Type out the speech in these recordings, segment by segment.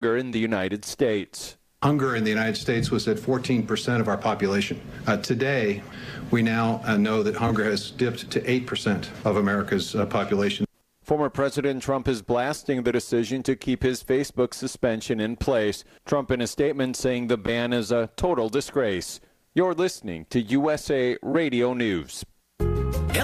in the United States. Hunger in the United States was at 14% of our population. Uh, today, we now uh, know that hunger has dipped to 8% of America's uh, population. Former President Trump is blasting the decision to keep his Facebook suspension in place. Trump, in a statement, saying the ban is a total disgrace. You're listening to USA Radio News.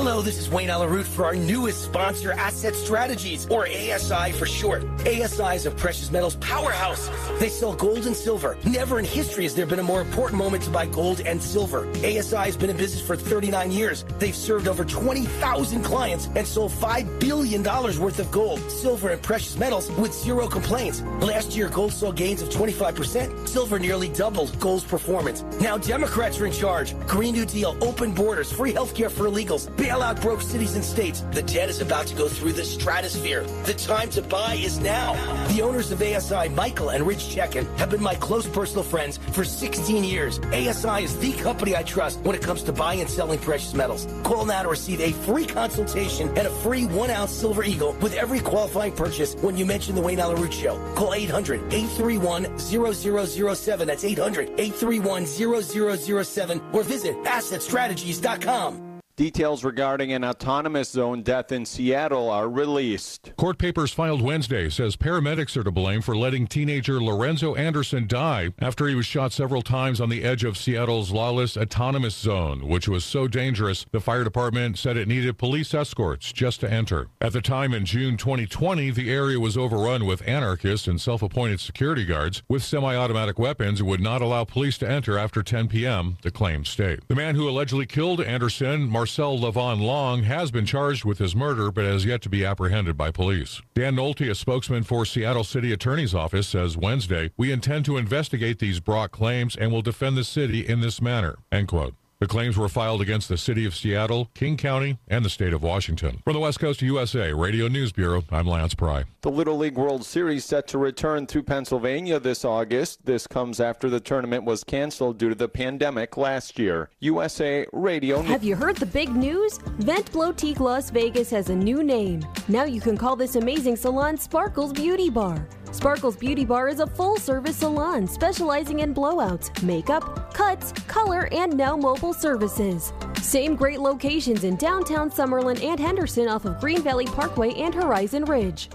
Hello, this is Wayne Allyn Root for our newest sponsor, Asset Strategies, or ASI for short. ASI is a precious metals powerhouse. They sell gold and silver. Never in history has there been a more important moment to buy gold and silver. ASI has been in business for 39 years. They've served over 20,000 clients and sold $5 billion worth of gold, silver, and precious metals with zero complaints. Last year, gold saw gains of 25%. Silver nearly doubled gold's performance. Now Democrats are in charge. Green New Deal, open borders, free healthcare for illegals, bailout broke cities and states. The debt is about to go through the stratosphere. The time to buy is now. The owners of ASI, Michael and Rich Checkan, have been my close personal friends for 16 years. ASI is the company I trust when it comes to buying and selling precious metals. Call now to receive a free consultation and a free one ounce silver eagle with every qualifying purchase when you mention the Wayne Allyn Root Show. Call 800 831 0007. That's 800 831 0007 or visit assetstrategies.com. Details regarding an autonomous zone death in Seattle are released. Court papers filed Wednesday says paramedics are to blame for letting teenager Lorenzo Anderson die after he was shot several times on the edge of Seattle's lawless autonomous zone, which was so dangerous the fire department said it needed police escorts just to enter. At the time in June 2020, the area was overrun with anarchists and self-appointed security guards with semi-automatic weapons and would not allow police to enter after 10 p.m., the claims state. The man who allegedly killed Anderson, Marcel Levon Long has been charged with his murder but has yet to be apprehended by police. Dan Nolte, a spokesman for Seattle City Attorney's Office, says Wednesday, We intend to investigate these Brock claims and will defend the city in this manner. End quote. The claims were filed against the City of Seattle, King County, and the state of Washington. From the West Coast USA Radio News Bureau, I'm Lance Pry. The Little League World Series set to return through Pennsylvania this August. This comes after the tournament was canceled due to the pandemic last year. USA Radio Have you heard the big news? Vent Blotique Las Vegas has a new name. Now you can call this amazing salon Sparkles Beauty Bar. Sparkles Beauty Bar is a full service salon specializing in blowouts, makeup, cuts, color, and now mobile services. Same great locations in downtown Summerlin and Henderson off of Green Valley Parkway and Horizon Ridge.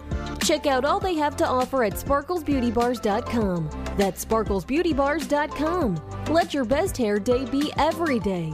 Check out all they have to offer at sparklesbeautybars.com. That's sparklesbeautybars.com. Let your best hair day be every day.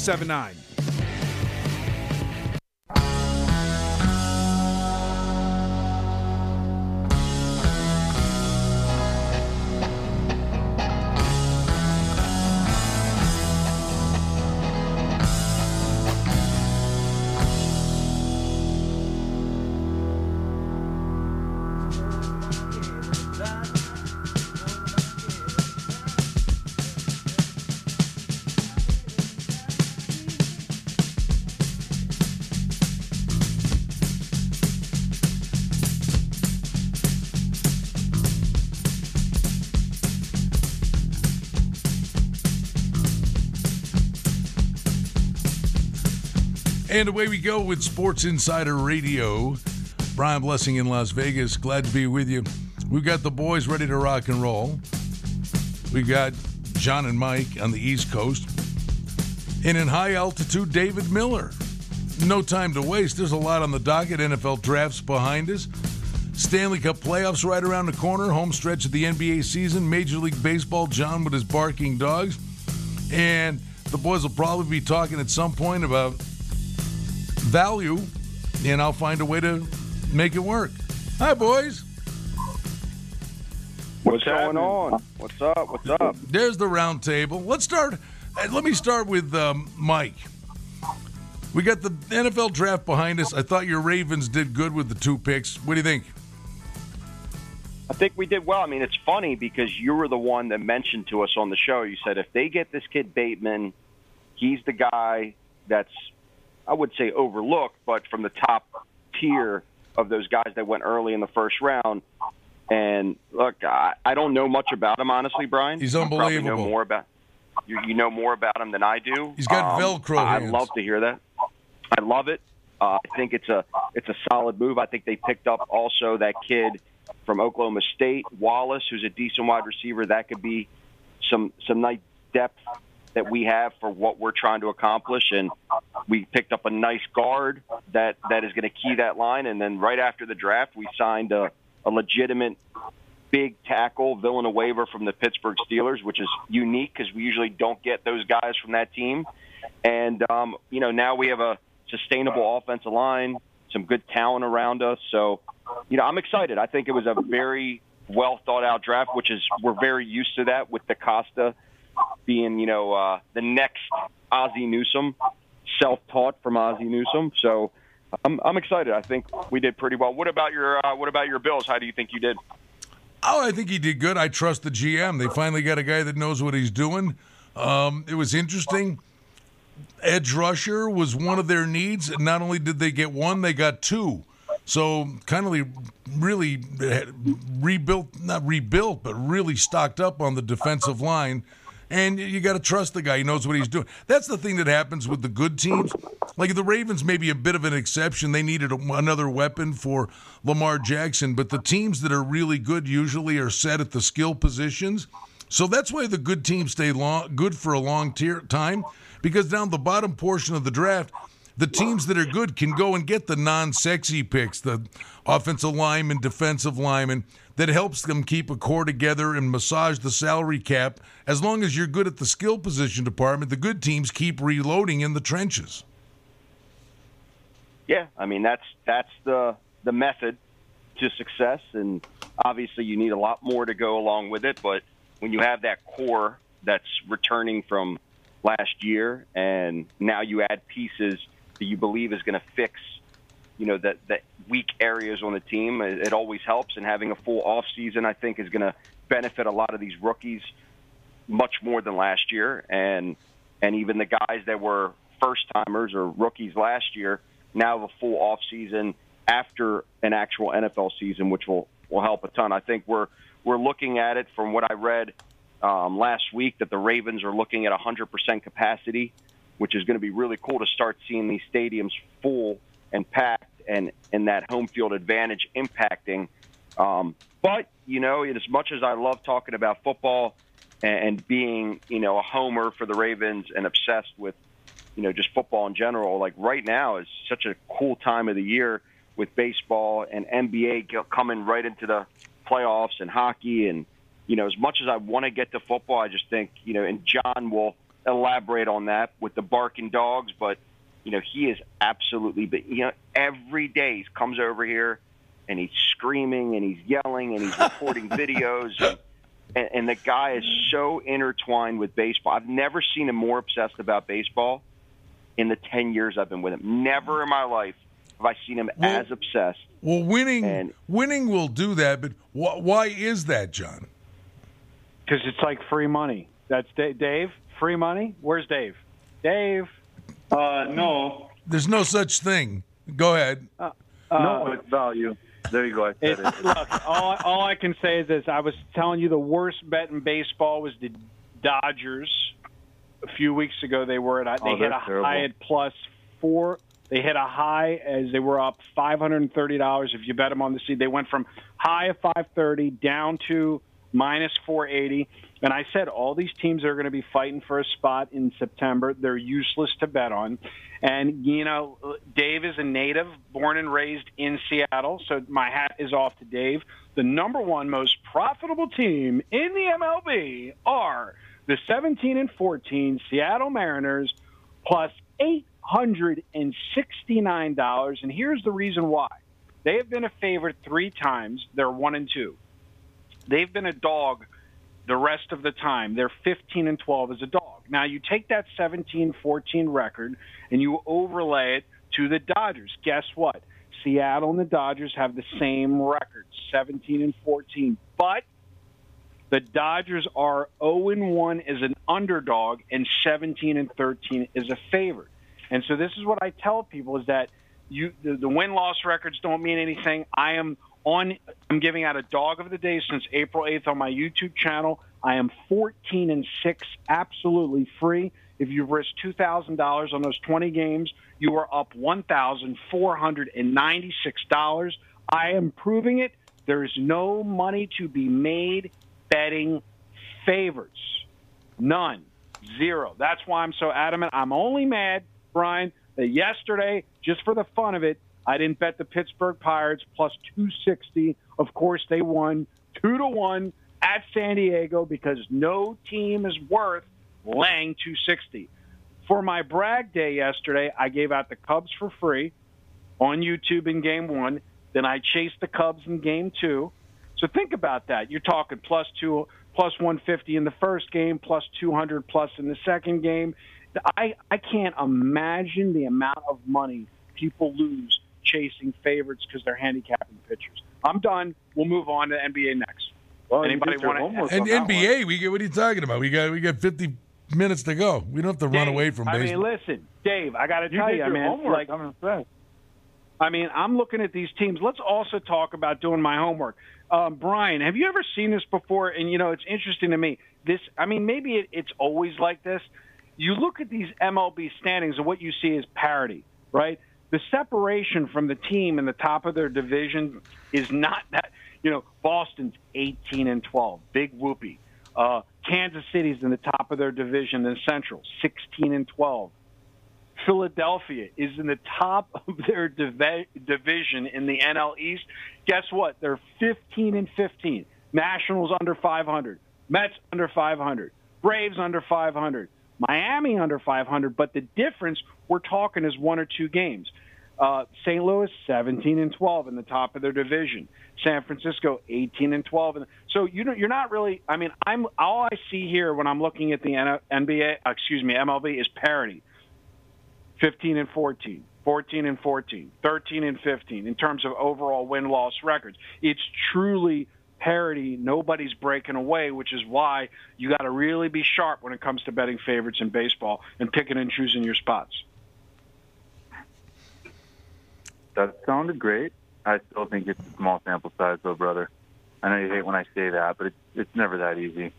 679 And away we go with Sports Insider Radio. Brian Blessing in Las Vegas. Glad to be with you. We've got the boys ready to rock and roll. We've got John and Mike on the East Coast. And in high altitude, David Miller. No time to waste. There's a lot on the docket. NFL drafts behind us. Stanley Cup playoffs right around the corner. Home stretch of the NBA season. Major League Baseball. John with his barking dogs. And the boys will probably be talking at some point about value, and I'll find a way to make it work. Hi, boys. What's going on? What's up? What's up? There's the round table. Let's start. uh, Let me start with um, Mike. We got the NFL draft behind us. I thought your Ravens did good with the two picks. What do you think? I think we did well. I mean, it's funny because you were the one that mentioned to us on the show. You said if they get this kid Bateman, he's the guy that's, I would say, overlooked, but from the top tier of those guys that went early in the first round. And look, I, I don't know much about him, honestly, Brian. He's You unbelievable. know more about you, you know more about him than I do. He's got Um, Velcro I hands. love to hear that. I love it. Uh, I think it's a it's a solid move. I think they picked up also that kid from Oklahoma State, Wallace, who's a decent wide receiver. That could be some some nice depth that we have for what we're trying to accomplish. And we picked up a nice guard that that is going to key that line. And then right after the draft, we signed a, a legitimate big tackle, Villanueva from the Pittsburgh Steelers, which is unique because we usually don't get those guys from that team. And um, you know, now we have a sustainable offensive line, some good talent around us. So, you know, I'm excited. I think it was a very well thought out draft, which is we're very used to that with DeCosta being, you know, uh, the next Ozzie Newsome, self taught from Ozzie Newsome. So. I'm, I'm excited. I think we did pretty well. What about your uh, What about your Bills? How do you think you did? Oh, I think he did good. I trust the GM. They finally got a guy that knows what he's doing. Um, it was interesting. edge rusher was one of their needs. And not only did they get one, they got two. So kind of really rebuilt, not rebuilt, but really stocked up on the defensive line. And you got to trust the guy. He knows what he's doing. That's the thing that happens with the good teams. Like the Ravens, may be a bit of an exception. They needed another weapon for Lamar Jackson, but the teams that are really good usually are set at the skill positions. So that's why the good teams stay long, good for a long tier, time because down the bottom portion of the draft, the teams that are good can go and get the non-sexy picks, the offensive lineman, defensive lineman, that helps them keep a core together and massage the salary cap. As long as you're good at the skill position department, the good teams keep reloading in the trenches. Yeah, I mean that's that's the the method to success, and obviously you need a lot more to go along with it. But when you have that core that's returning from last year, and now you add pieces that you believe is going to fix, you know, that that weak areas on the team. It, it always helps, and having a full off season, I think, is going to benefit a lot of these rookies much more than last year, and and even the guys that were first timers or rookies last year now have a full off season after an actual NFL season, which will will help a ton. I think we're we're looking at it from what I read um, last week that the Ravens are looking at 100% capacity, which is going to be really cool to start seeing these stadiums full and packed and, and that home field advantage impacting. Um, but, you know, as much as I love talking about football and, and being, you know, a homer for the Ravens and obsessed with, you know, just football in general, like right now is such a cool time of the year with baseball and NBA coming right into the playoffs and hockey and – you know, as much as I want to get to football, I just think, you know, and John will elaborate on that with the barking dogs, but, you know, he is absolutely, but, you know, every day he comes over here and he's screaming and he's yelling and he's recording videos. And, and, and the guy is so intertwined with baseball. I've never seen him more obsessed about baseball in the 10 years I've been with him. Never in my life have I seen him well, as obsessed. Well, winning and, winning will do that, but wh- why is that, John? because it's like free money. That's Dave. Free money. Where's Dave? Dave. Uh, no. There's no such thing. Go ahead. Uh, no, uh, it's value. There you go. I it, it. Look, all, all I can say is this: I was telling you the worst bet in baseball was the Dodgers. A few weeks ago, they were at they oh, hit a terrible. high at plus four. They hit a high as they were up five hundred and thirty dollars. If you bet them on the seed, they went from high of five thirty down to minus 480. And I said all these teams are going to be fighting for a spot in September. They're useless to bet on. And, you know, Dave is a native, born and raised in Seattle. So my hat is off to Dave. The number one most profitable team in the MLB are the 17 and 14 Seattle Mariners plus $869. And here's the reason why. They have been a favorite three times. They're one and two. They've been a dog the rest of the time. They're 15 and 12 as a dog. Now you take that 17-14 record and you overlay it to the Dodgers. Guess what? Seattle and the Dodgers have the same record, 17 and 14. But the Dodgers are 0 and 1 as an underdog and 17 and 13 is a favorite. And so this is what I tell people is that you the, the win loss records don't mean anything. I am on I'm giving out a dog of the day since April 8th on my YouTube channel. I am 14 and 6 absolutely free. If you've risked $2,000 on those 20 games, you are up $1,496. I am proving it. There is no money to be made betting favorites. None. Zero. That's why I'm so adamant. I'm only mad, Brian, that yesterday, just for the fun of it, I didn't bet the Pittsburgh Pirates plus 260. Of course, they won two to one at San Diego because no team is worth laying 260. For my brag day yesterday, I gave out the Cubs for free on YouTube in game one. Then I chased the Cubs in game two. So think about that. You're talking plus two, plus 150 in the first game, plus 200 plus in the second game. I, I can't imagine the amount of money people lose chasing favorites because they're handicapping pitchers. I'm done. We'll move on to NBA next. Well, Anybody want to? And NBA, we get what are you talking about? We got we got 50 minutes to go. We don't have to run away from I mean, listen, Dave, I got to You tell did you, I your mean, homework. like, I'm impressed. I mean, I'm looking at these teams. Let's also talk about doing my homework. Um, Brian, have you ever seen this before? And you know, it's interesting to me. This, I mean, maybe it, it's always like this. You look at these MLB standings, and what you see is parity, right? The separation from the team in the top of their division is not that. You know, Boston's 18 and 12, big whoopee. Uh, Kansas City's in the top of their division in Central, 16 and 12. Philadelphia is in the top of their div- division in the NL East. Guess what? They're 15 and 15. Nationals under 500. Mets under 500. Braves under 500. Miami under 500. But the difference we're talking is one or two games. Uh, St. Louis 17 and 12 in the top of their division. San Francisco 18 and 12. And so you know, you're not really. I mean, I'm all I see here when I'm looking at the NBA, excuse me, MLB is parity. 15 and 14, 14 and 14, 13 and 15 in terms of overall win loss records. It's truly parity. Nobody's breaking away, which is why you got to really be sharp when it comes to betting favorites in baseball and picking and choosing your spots. That sounded great. I still think it's a small sample size, though, brother. I know you hate when I say that, but it's it's never that easy.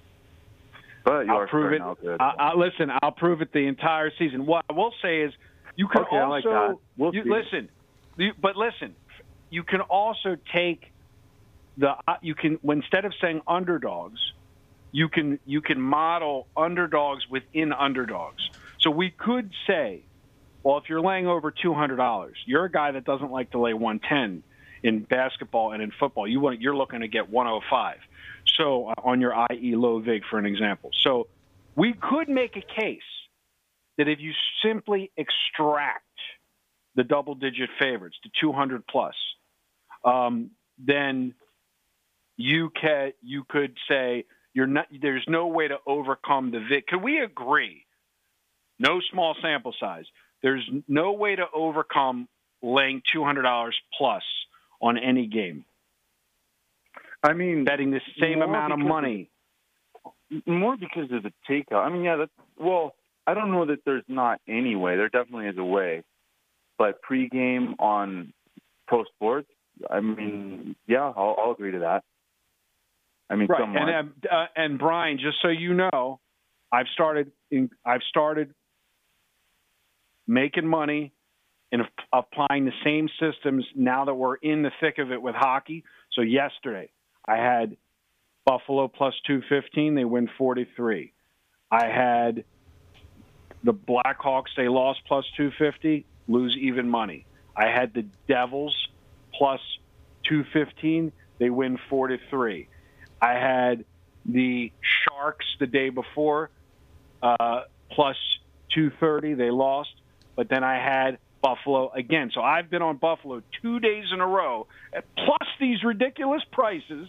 But you I'll are prove it. out good. I, I, listen, I'll prove it the entire season. What I will say is, you can Okay, also like that. We'll you, listen, you, but listen, you can also take the uh, you can when, instead of saying underdogs, you can you can model underdogs within underdogs. So we could say, well, if you're laying over two hundred dollars, you're a guy that doesn't like to lay one ten in basketball and in football. You want you're looking to get one hundred five. So uh, on your IE low vig, for an example. So we could make a case that if you simply extract the double digit favorites to 200 plus, um, then you can you could say you're not there's no way to overcome the vig. Could we agree? No small sample size. There's no way to overcome laying $200 plus on any game. I mean, betting the same amount of money. More because of the takeout. I mean, yeah, that's well. I don't know that there's not any way. There definitely is a way, but pregame on pro sports. I mean, yeah, I'll, I'll agree to that. I mean, right. somewhat. And uh, and Brian, just so you know, I've started in, I've started making money and applying the same systems now that we're in the thick of it with hockey. So yesterday, I had Buffalo plus 215, they win 43. I had the Blackhawks, they lost plus 250, lose even money. I had the Devils plus 215, they win 43. I had the Sharks the day before uh, plus 230, they lost. But then I had Buffalo again. So I've been on Buffalo two days in a row, plus these ridiculous prices,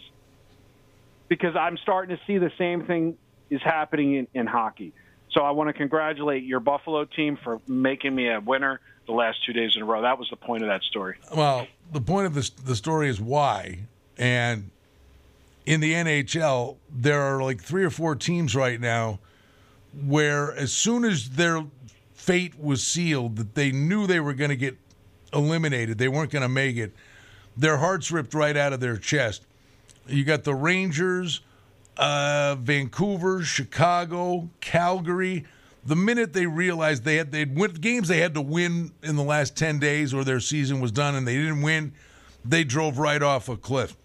because I'm starting to see the same thing is happening in, in hockey. So I want to congratulate your Buffalo team for making me a winner the last two days in a row. That was the point of that story. Well, the point of this, the story is why. And in the NHL, there are like three or four teams right now where as soon as their fate was sealed, that they knew they were going to get eliminated, they weren't going to make it, their hearts ripped right out of their chest. You got the Rangers, uh, Vancouver, Chicago, Calgary. The minute they realized they had they'd win games they had to win in the last ten days or their season was done and they didn't win, they drove right off a cliff.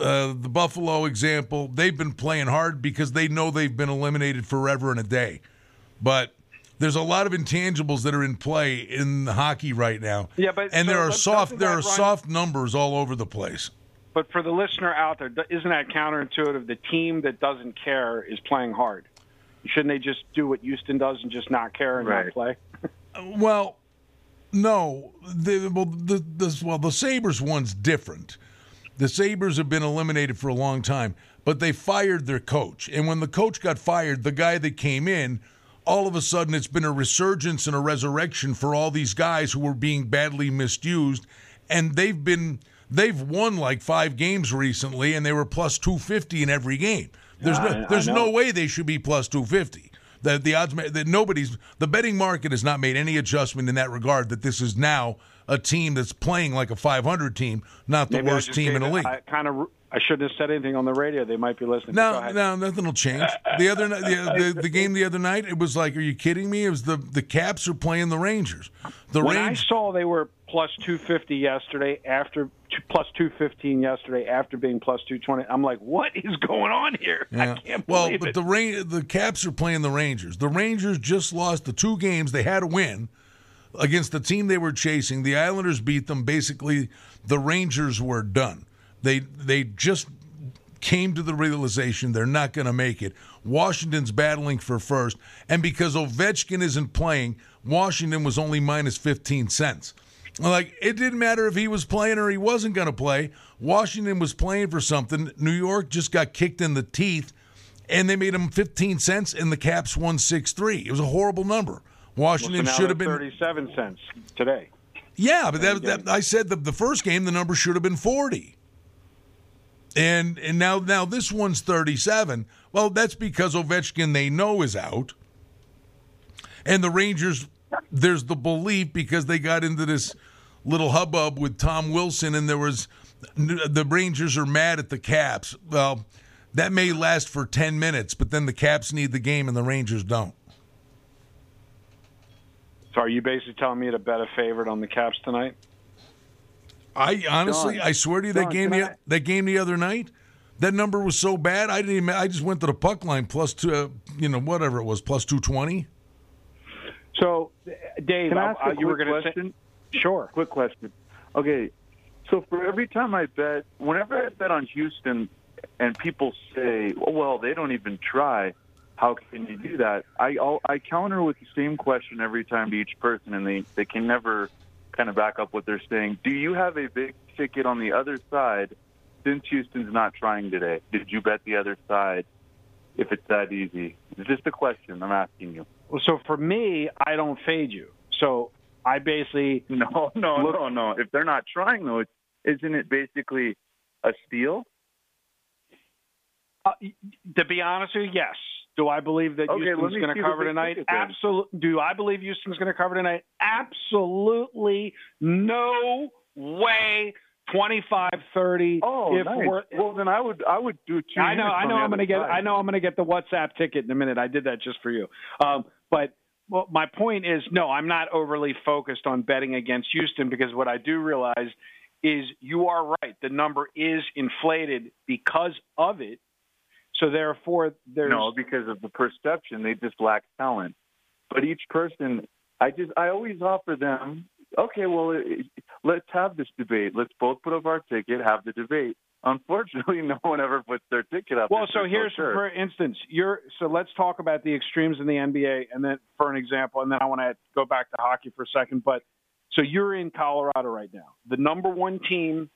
Uh, the Buffalo example, they've been playing hard because they know they've been eliminated forever in a day. But there's a lot of intangibles that are in play in hockey right now. Yeah, but and so there are soft there are run- soft numbers all over the place. But for the listener out there, isn't that counterintuitive? The team that doesn't care is playing hard. Shouldn't they just do what Houston does and just not care and not play? Well, no. The, well, the, the, well, the Sabres one's different. The Sabres have been eliminated for a long time, but they fired their coach. And when the coach got fired, the guy that came in, all of a sudden it's been a resurgence and a resurrection for all these guys who were being badly misused. And they've been they've won like five games recently and they were plus two fifty in every game. There's I- no there's no way they should be plus two fifty That the odds that nobody's the betting market has not made any adjustment in that regard. That this is now a team that's playing like a 500 team, not the Maybe worst team in the league. I kind of I shouldn't have said anything on the radio. They might be listening. No, no, nothing will change. The other night, the, the the game the other night, it was like, are you kidding me? It was the the Caps are playing the Rangers. The when Rangers. I saw they were plus 250 yesterday after plus 215 yesterday after being plus 220, I'm like, what is going on here? Yeah. I can't well, believe but it. the Ra- the Caps are playing the Rangers. The Rangers just lost the two games they had to win against the team they were chasing. The Islanders beat them. Basically, the Rangers were done. They they just came to the realization they're not going to make it. Washington's battling for first, and because Ovechkin isn't playing, Washington was only minus 15 cents. Like it didn't matter if he was playing or he wasn't going to play. Washington was playing for something. New York just got kicked in the teeth, and they made him 15 cents, and the Caps won 6 3. It was a horrible number. Washington Well, so should have been. 37 cents today. Yeah, but that, that I said the, the first game the number should have been 40. And and now now this one's 37. Well, that's because Ovechkin they know is out. And the Rangers there's the belief because they got into this little hubbub with Tom Wilson and there was the Rangers are mad at the Caps. Well, that may last for 10 minutes, but then the Caps need the game and the Rangers don't. So are you basically telling me to bet a favorite on the Caps tonight? I honestly, John, I swear to you, that game the, I- that game the other night, that number was so bad. I didn't even. I just went to the puck line plus two, uh, you know, whatever it was, plus two twenty. So, Dave, Can I I- ask I- a you were quick going to question? say. Sure. Quick question. Okay, so for every time I bet, whenever I bet on Houston, and people say, oh, "Well, they don't even try," how can you do that? I I'll, I counter with the same question every time to each person, and they they can never kind of back up what they're saying. Do you have a big ticket on the other side? Since Houston's not trying today, did you bet the other side? If it's that easy, it's just a question I'm asking you. Well, so for me, I don't fade you. So I basically no, no, no, no. If they're not trying though, it's, isn't it basically a steal? Uh, to be honest with you, yes. Do I believe that Okay, Houston's going to cover tonight? Absolutely. Do I believe Houston's going to cover tonight? Absolutely no way. 25 30 Oh, if nice. we're well, then I would I would do two. I know, i know i'm going to get. I know I'm going to get the WhatsApp ticket in a minute. I did that just for you. Um, but well, my point is, no, I'm not overly focused on betting against Houston because what I do realize is you are right. The number is inflated because of it. So therefore, there's No, because of the perception, they just lack talent. But each person, I just I always offer them. Okay, well, let's have this debate. Let's both put up our ticket, have the debate. Unfortunately, no one ever puts their ticket up. Well, so here's sure. for instance, you're so let's talk about the extremes in the NBA, and then for an example, and then I want to go back to hockey for a second. But so you're in Colorado right now. The number one team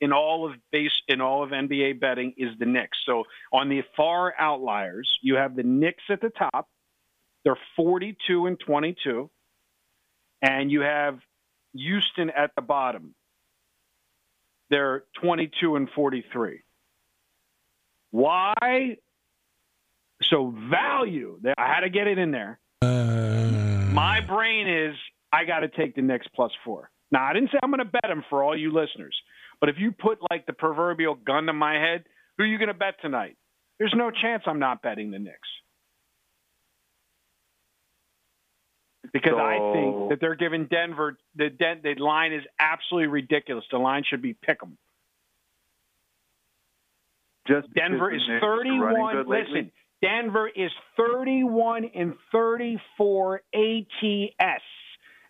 in all of base in all of NBA betting is the Knicks. So on the far outliers, you have the Knicks at the top. They're 42 and 22, and you have Houston at the bottom. They're 22 and 43. Why? So value. I had to get it in there. Uh. My brain is I got to take the Knicks plus four. Now I didn't say I'm going to bet them for all you listeners, but if you put like the proverbial gun to my head, who are you going to bet tonight? There's no chance I'm not betting the Knicks because I think that they're giving Denver the Den- the line is absolutely ridiculous. The line should be pick 'em. Just Denver is the Knicks are running 31. Listen, Denver is 31 and 34 ATS.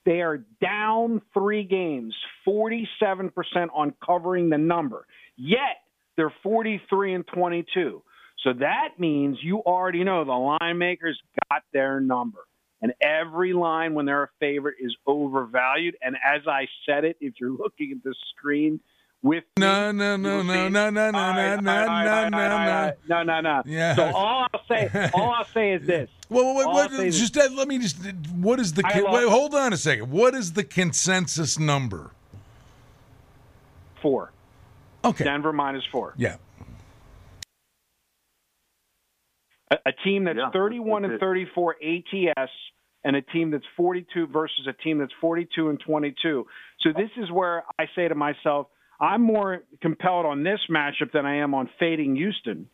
They are down three games, 47% on covering the number. Yet they're 43 and 22. So that means you already know the line makers got their number. And every line when they're a favorite is overvalued. And as I said it, if you're looking at the screen with No, no, no, no, no, no, no, no, no, no, no, no. no, no, no. Yeah. So all I'll say, all I'll say is this. Well, wait, All wait, I'll say is just uh, let me just. What is the? I Con- wait, hold on a second. What is the consensus number? four. Okay. Denver minus four. Yeah. A, a team that's Yeah, 31 that's and 34 ATS and a team that's 42 versus a team that's 42 and 22. So this is where I say to myself, I'm more compelled on this matchup than I am on fading Houston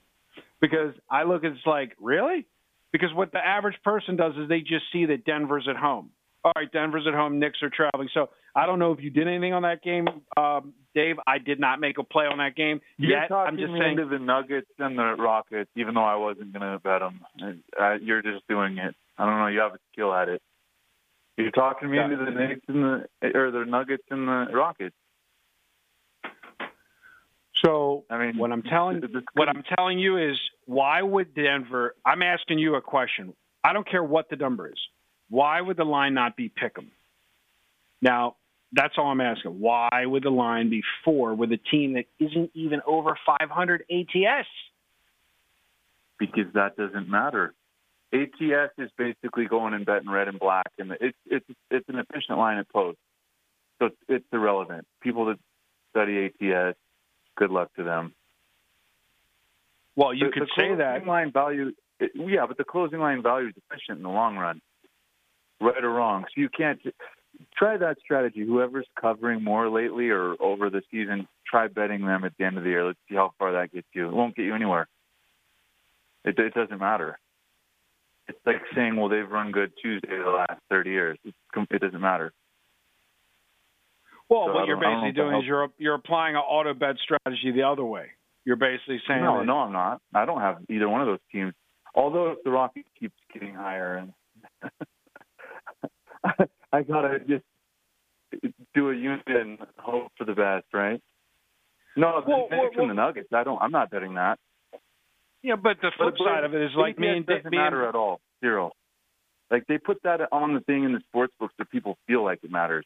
because I look at it's like, really? Because what the average person does is they just see that Denver's at home. All right, Denver's at home, Knicks are traveling. So I don't know if you did anything on that game, um, Dave. I did not make a play on that game You're yet. I'm just saying. into the Nuggets and the Rockets, even though I wasn't going to bet them. Uh, you're just doing it. I don't know. You have a skill at it. You're talking me into the Knicks and the or the Nuggets and the Rockets. So I mean, what I'm telling what I'm telling you is why would Denver? I'm asking you a question. I don't care what the number is. Why would the line not be pick'em? Now that's all I'm asking. Why would the line be four with a team that isn't even over 500 ATS? because that doesn't matter. ATS is basically going and betting red and black, and it's it's it's an efficient line at post, so it's, it's irrelevant. People that study ATS, good luck to them. Well, you The- could the say closing that. line value, it- yeah, but the closing line value is efficient in the long run, right or wrong. So you can't try that strategy. Whoever's covering more lately or over the season, try betting them at the end of the year. Let's see how far that gets you. It won't get you anywhere. It, it doesn't matter. It's like saying, well, they've run good Tuesday the last 30 years. Com- it doesn't matter. Well, So what you're I basically know if that doing is you're you're applying an auto bet strategy the other way. You're basically saying no, no, I'm not. I don't have either one of those teams. Although the Rockets keeps getting higher, and I gotta just do a unit and hope for the best, right? No, the Well, Knicks well, and the Nuggets. I don't. I'm not betting that. Yeah, but the flip But- side of it is like me and doesn't matter at all. Zero. Like they put that on the thing in the sports books so people feel like it matters.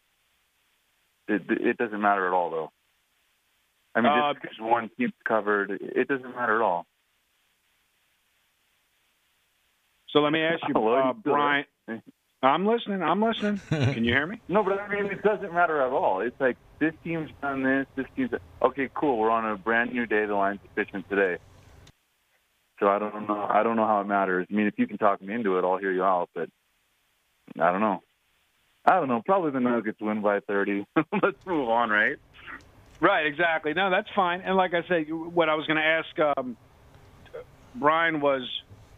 It, it doesn't matter at all, though. I mean, Uh, just because one team's covered, it doesn't matter at all. So let me ask you, Hello, uh, Brian. I'm listening. I'm listening. Can you hear me? No, but I mean, it doesn't matter at all. It's like this team's done this, this team's okay. Cool, we're on a brand new day. The line's efficient today. So I don't know. I don't know how it matters. I mean, if you can talk me into it, I'll hear you out. But I don't know. I don't know. Probably the Nuggets win by 30. Let's move on, right? Right, exactly. No, that's fine. And like I said, what I was going to ask um, Brian was,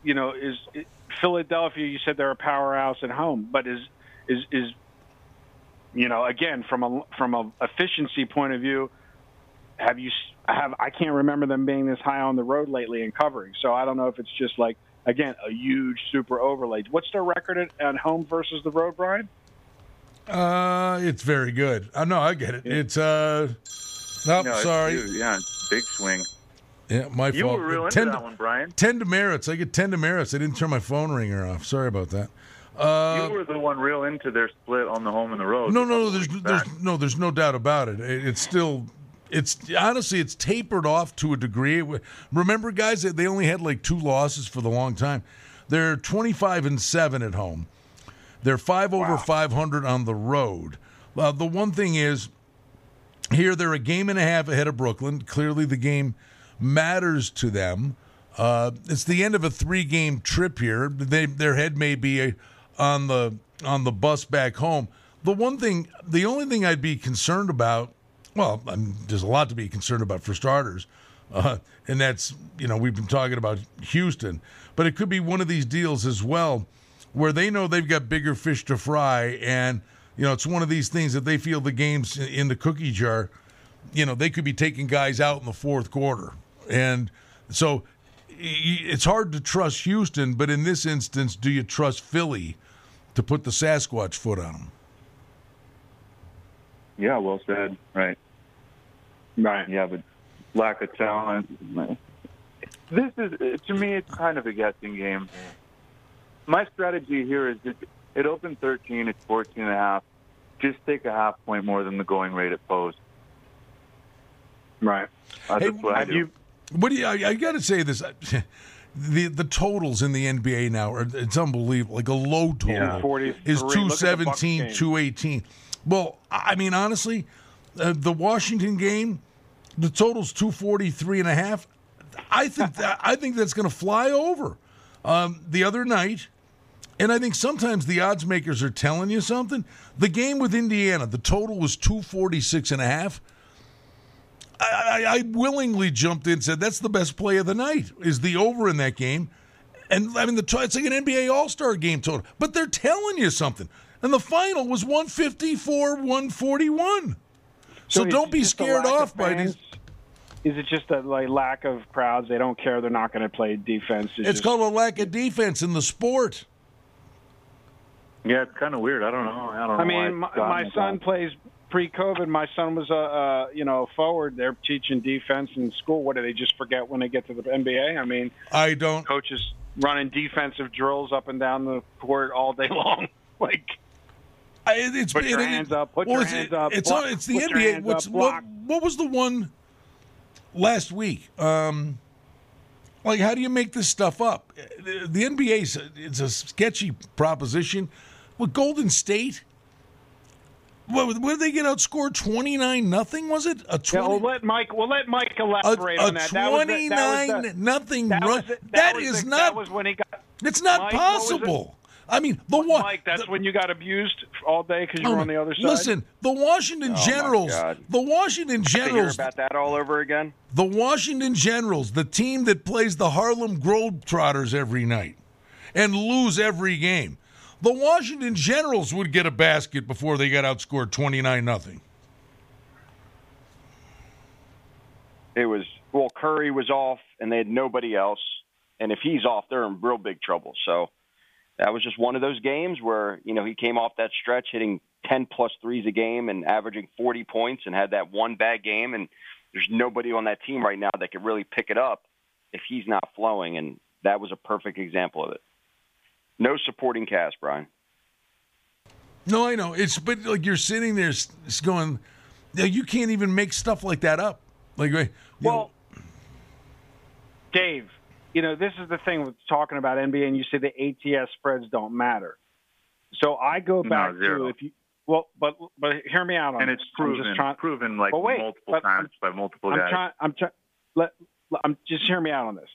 you know, is Philadelphia? You said they're a powerhouse at home, but is is is you know again from a from a efficiency point of view, have you have I can't remember them being this high on the road lately and covering. So I don't know if it's just like again a huge super overlay. What's their record at, at home versus the road, Brian? Uh, it's very good. Uh, know, I get it. It's uh, nope, No, it's sorry. huge. Yeah, big swing. Yeah, my You fault. were real into ten, that one, Brian. Ten demerits. I get ten demerits. I didn't turn my phone ringer off. Sorry about that. Uh, you were the one real into their split on the home and the road. no, no, there's, there's no, there's no doubt about it. It- It's still, it's honestly, it's tapered off to a degree. Remember, guys, that they only had like two losses for the long time. They're 25 and seven at home. They're five over 500 on the road. Uh, the one thing is, here they're a game and a half ahead of Brooklyn. Clearly, the game matters to them. Uh, it's the end of a three-game trip here. They, their head may be uh on the on the bus back home. The one thing, the only thing I'd be concerned about, well, I mean, there's a lot to be concerned about for starters, uh, and that's you know we've been talking about Houston, but it could be one of these deals as well, where they know they've got bigger fish to fry, and you know it's one of these things that they feel the game's in the cookie jar. You know they could be taking guys out in the fourth quarter, and so it's hard to trust Houston. But in this instance, do you trust Philly to put the Sasquatch foot on them? Yeah, well said. Right. Right. Yeah, but lack of talent. This is to me, it's kind of a guessing game. My strategy here is just it opened 13, it's 14 and a half. Just take a half point more than the going rate at post. Right. That's Hey, what I have do. you- What do you? I, I got to say this. The the totals in the NBA now are it's unbelievable. Like a low total Yeah. 43. is Look at the Bucks 217, 218. Well, I mean honestly, uh, the Washington game, the total's 243 and a half. I think that I think that's going to fly over. Um, the other night, and I think sometimes the odds makers are telling you something. The game with Indiana, the total was 246 and a half. I, I, I willingly jumped in and said that's the best play of the night is the over in that game. And I mean, the it's like an NBA All Star game total, but they're telling you something. And the final was 154 141. So, is don't be scared off by fans? this. Is it just a like lack of crowds? They don't care. They're not going to play defense. It's just- called a lack of defense in the sport. Yeah, it's kind of weird. I don't know. I don't know. I why mean, my, my son that. plays pre-COVID. My son was a uh, you know forward. They're teaching defense in school. What do they just forget when they get to the NBA? I mean, I don't. Coaches running defensive drills up and down the court all day long. like, I, it's put your it- hands up. Put your it's- hands up. It's block, it's the NBA. hands What's up, what? What was the one last week? Um, like, how do you make this stuff up? The, the NBA it's a sketchy proposition. With Golden State, what, what did they get outscored? Twenty nine nothing was it? A Yeah, twenty. we'll let Mike. We'll let Mike elaborate a on that. That was the- that was the- 29 nothing that run. was the- that that the- not. That was when he got. it's not Mike, possible. I mean, the one. Mike, that's when you got abused all day because you oh, were Oh, on the other side. Listen, the Washington Oh, my Generals, God. the Washington Generals, about that all over again. the Washington Generals, the team that plays the Harlem Globetrotters every night and lose every game. The Washington Generals would get a basket before they got outscored 29 nothing. It was well, Curry was off, and they had nobody else. And if he's off, they're in real big trouble. So that was just one of those games where you know he came off that stretch hitting 10 plus threes a game and averaging 40 points, and had that one bad game. And there's nobody on that team right now that could really pick it up if he's not flowing. And that was a perfect example of it. No supporting cast, Brian. No, I know. It's but like you're sitting there s- s- going, you can't even make stuff like that up. Like, Well, Dave, you know, this is the thing with talking about NBA, and you say the ATS spreads don't matter. So I go No, back zero. to if you well, but but hear me out on and this. it's I'm proven, trying, proven like wait, multiple times by multiple I'm guys. trying. I'm trying. Let- I'm just hear me out on this.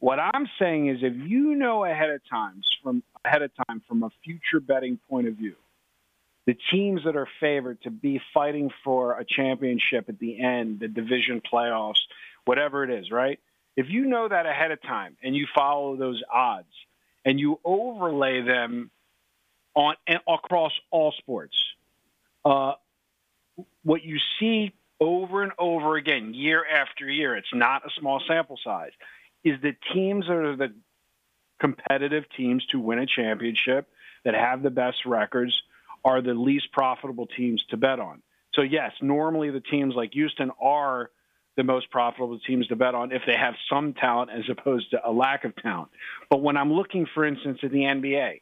What I'm saying is, if you know ahead of times from ahead of time from a future betting point of view, the teams that are favored to be fighting for a championship at the end, the division playoffs, whatever it is, right? If you know that ahead of time and you follow those odds and you overlay them on across all sports, uh, what you see over and over again, year after year, it's not a small sample size, is the teams that are the competitive teams to win a championship that have the best records are the least profitable teams to bet on. So, yes, normally the teams like Houston are the most profitable teams to bet on if they have some talent as opposed to a lack of talent. But when I'm looking, for instance, at the NBA,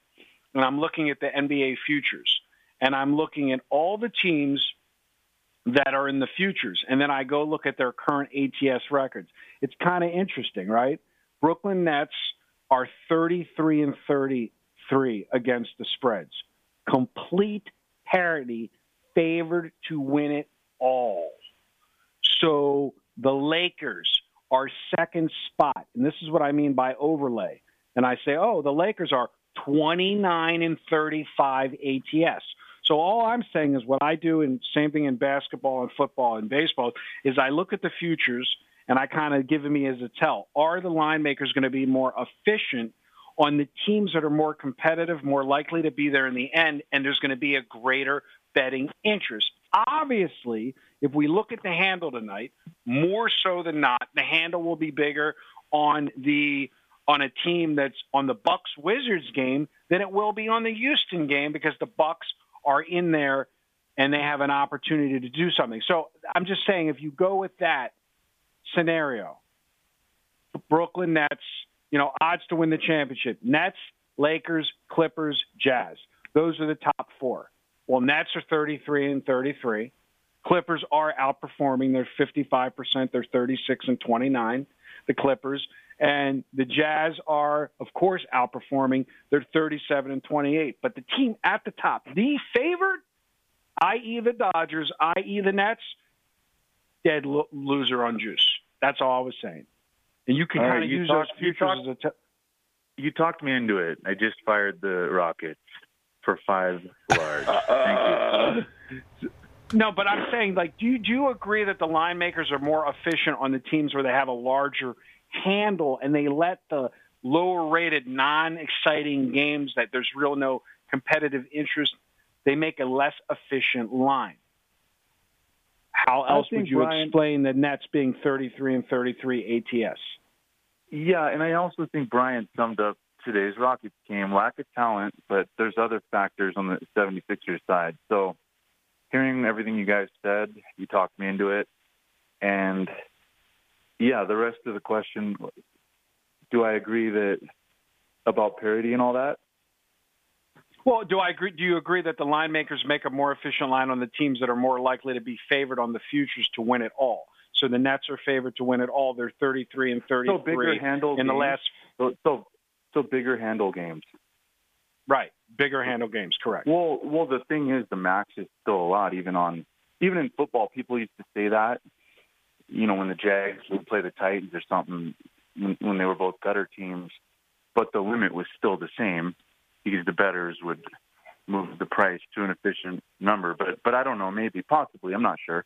and I'm looking at the NBA futures, and I'm looking at all the teams that are in the futures, and then I go look at their current ATS records. It's kind of interesting, right? Brooklyn Nets are 33 and 33 against the spreads. Complete parity, favored to win it all. So the Lakers are second spot, and this is what I mean by overlay. And I say, oh, the Lakers are 29 and 35 ATS. So all I'm saying is what I do, and same thing in basketball and football and baseball, is I look at the futures and I kind of give me as a tell. Are the line makers going to be more efficient on the teams that are more competitive, more likely to be there in the end, and there's going to be a greater betting interest? Obviously, if we look at the handle tonight, more so than not, the handle will be bigger on the on a team that's on the Bucks Wizards game than it will be on the Houston game because the Bucks are in there and they have an opportunity to do something. So I'm just saying if you go with that scenario, Brooklyn Nets, you know, odds to win the championship. Nets, Lakers, Clippers, Jazz. Those are the top four. Well, Nets are 33 and 33. Clippers are outperforming. They're 55%. They're 36 and 29. The Clippers. And the Jazz are, of course, outperforming. They're 37 and 28. But the team at the top, the favored, i.e., the Dodgers, i.e., the Nets, dead lo- loser on juice. That's all I was saying. And you can All right, kind of use talk- those futures talk- as a. T- you talked me into it. I just fired the Rockets for five large. Thank you. No, but I'm saying, like, do you, do you agree that the line makers are more efficient on the teams where they have a larger handle and they let the lower rated, non exciting games that there's real no competitive interest, they make a less efficient line? How else would you Brian- explain the Nets being 33 and 33 ATS? Yeah, and I also think Brian summed up today's Rockets game. Lack of talent, but there's other factors on the 76ers side. So hearing everything you guys said, you talked me into it. And yeah, the rest of the question do I agree that about parity and all that? Well, do I agree? Do you agree that the line makers make a more efficient line on the teams that are more likely to be favored on the futures to win it all? So the Nets are favored to win it all. They're 33 and 33 So bigger handle in the last. So, so so bigger handle games. Right, bigger handle games. Correct. Well, well, the thing is, the max is still a lot. Even on, even in football, people used to say that. You know, when the Jags would play the Titans or something, when, when they were both gutter teams, but the limit was still the same because the betters would move the price to an efficient number. But but I don't know, maybe, possibly, I'm not sure.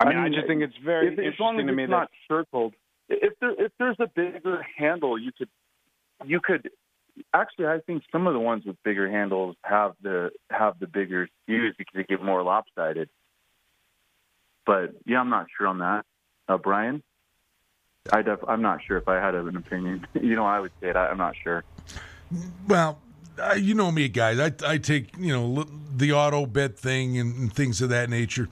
I mean, I just think it's very if, long as interesting to me it's that- not circled. If there if there's a bigger handle, you could you could actually I think some of the ones with bigger handles have the have the bigger skews because they get more lopsided. But yeah, I'm not sure on that, uh, Brian. I def- I'm not sure if I had an opinion. you know, I would say it. I, I'm not sure. Well, uh, you know me, guys. I, I take you know the auto bet thing and, and things of that nature.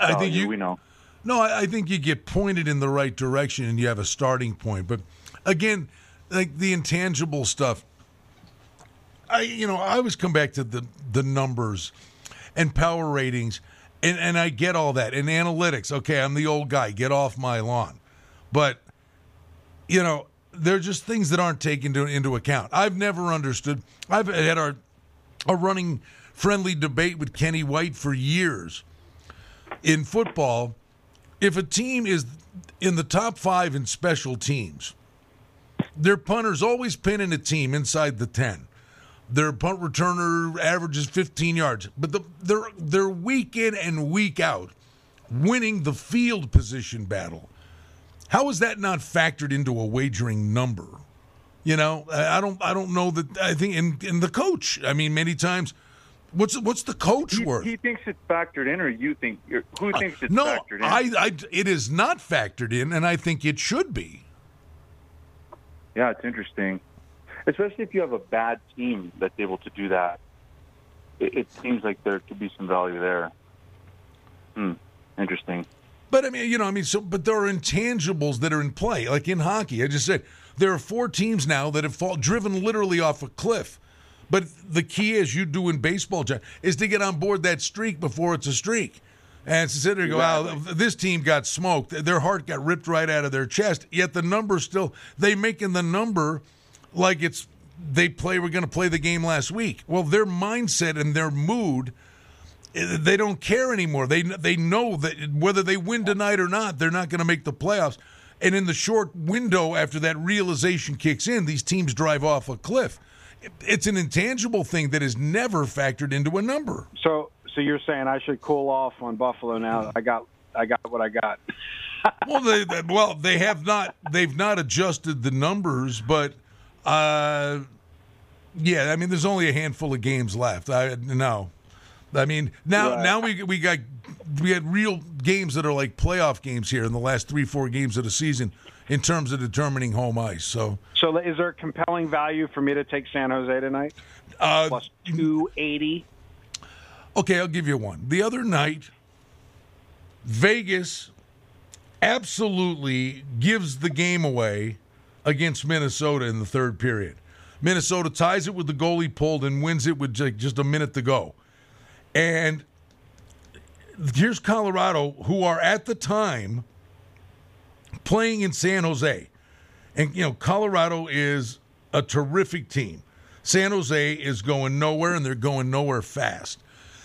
I Oh, think yeah, you we know. No, I, I think you get pointed in the right direction and you have a starting point. But again, like the intangible stuff, I you know I always come back to the the numbers and power ratings, and and I get all that and analytics. Okay, I'm the old guy. Get off my lawn, but you know they're just things that aren't taken to, into account. I've never understood. I've had our a running friendly debate with Kenny White for years in football. If a team is in the top five in special teams, their punter's always pinning a team inside the 10. Their punt returner averages 15 yards, but the, they're they're week in and week out winning the field position battle. How is that not factored into a wagering number? You know, I don't I don't know that I think in in the coach. I mean, many times, what's what's the coach He, worth? he thinks it's factored in, or you think? Who uh, thinks it's no, factored in? I, I it is not factored in, and I think it should be. Yeah, it's interesting, especially if you have a bad team that's able to do that. It, it seems like there could be some value there. Hmm. Interesting. But I mean, you know, I mean, so but there are intangibles that are in play. Like in hockey, I just said there are four teams now that have fall, driven literally off a cliff. But the key, as you do in baseball, John, is to get on board that streak before it's a streak. And sit there and go, wow, this team got smoked. Their heart got ripped right out of their chest. Yet the number still, they making the number like it's they play. We're going to play the game last week. Well, their mindset and their mood eh, they don't care anymore. They they know that whether they win tonight or not, they're not going to make the playoffs. And in the short window after that realization kicks in, these teams drive off a cliff. It's an intangible thing that is never factored into a number. So, so you're saying I should cool off on Buffalo now? I got, I got what I got. well, they, they- well they have not they've not adjusted the numbers, but uh, yeah, I mean, there's only a handful of games left. I no, I mean now Right. now we we got we had real games that are like playoff games here in the last three four games of the season in terms of determining home ice. So So, is there a compelling value for me to take San Jose tonight? uh, Plus two eighty. Okay, I'll give you one. The other night, Vegas absolutely gives the game away against Minnesota in the third period. Minnesota ties it with the goalie pulled and wins it with just a minute to go. And here's Colorado, who are at the time playing in San Jose. And, you know, Colorado is a terrific team. San Jose is going nowhere, and they're going nowhere fast.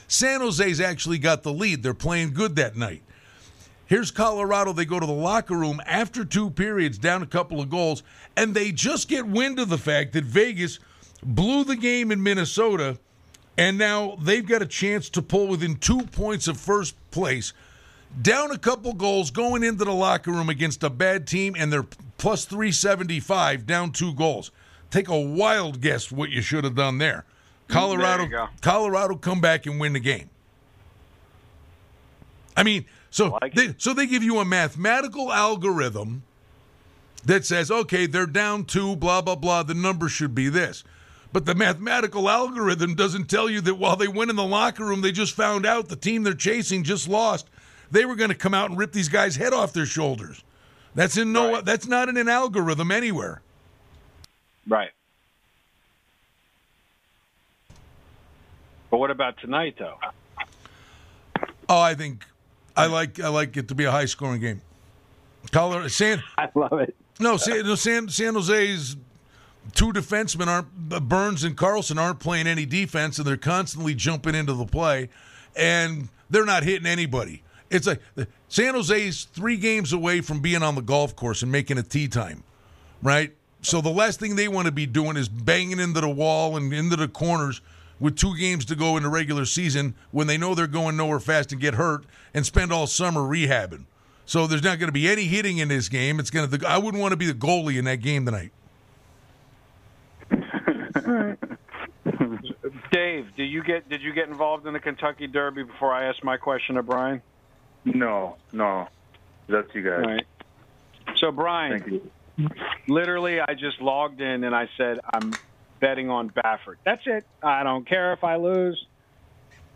San Jose's actually got the lead. They're playing good that night. Here's Colorado. They go to the locker room after two periods, down a couple of goals, and they just get wind of the fact that Vegas blew the game in Minnesota, and now they've got a chance to pull within two points of first place. Down a couple goals, going into the locker room against a bad team, and they're plus 375, down two goals. Take a wild guess what you should have done there. Colorado, There you go. Colorado come back and win the game. I mean, so they, so they give you a mathematical algorithm that says, okay, they're down two, blah blah blah. The number should be this, but the mathematical algorithm doesn't tell you that while they went in the locker room, they just found out the team they're chasing just lost. They were going to come out and rip these guys' head off their shoulders. That's in no. That's not in an algorithm anywhere. Right. But what about tonight, though? Oh, I think I like I like it to be a high scoring game. Colorado, San. I love it. No, San, no, San, San Jose's two defensemen aren't uh, Burns and Karlsson aren't playing any defense, and they're constantly jumping into the play, and they're not hitting anybody. It's like uh, San Jose's three games away from being on the golf course and making a tee time, right? So the last thing they want to be doing is banging into the wall and into the corners with two games to go in the regular season when they know they're going nowhere fast and get hurt and spend all summer rehabbing. So there's not going to be any hitting in this game. It's going to. I wouldn't want to be the goalie in that game tonight. Dave, do you get did you get involved in the Kentucky Derby before I asked my question to Brian? No, no, that's you guys. All right. So Brian, literally, I just logged in and I said I'm betting on Baffert. That's it. I don't care if I lose.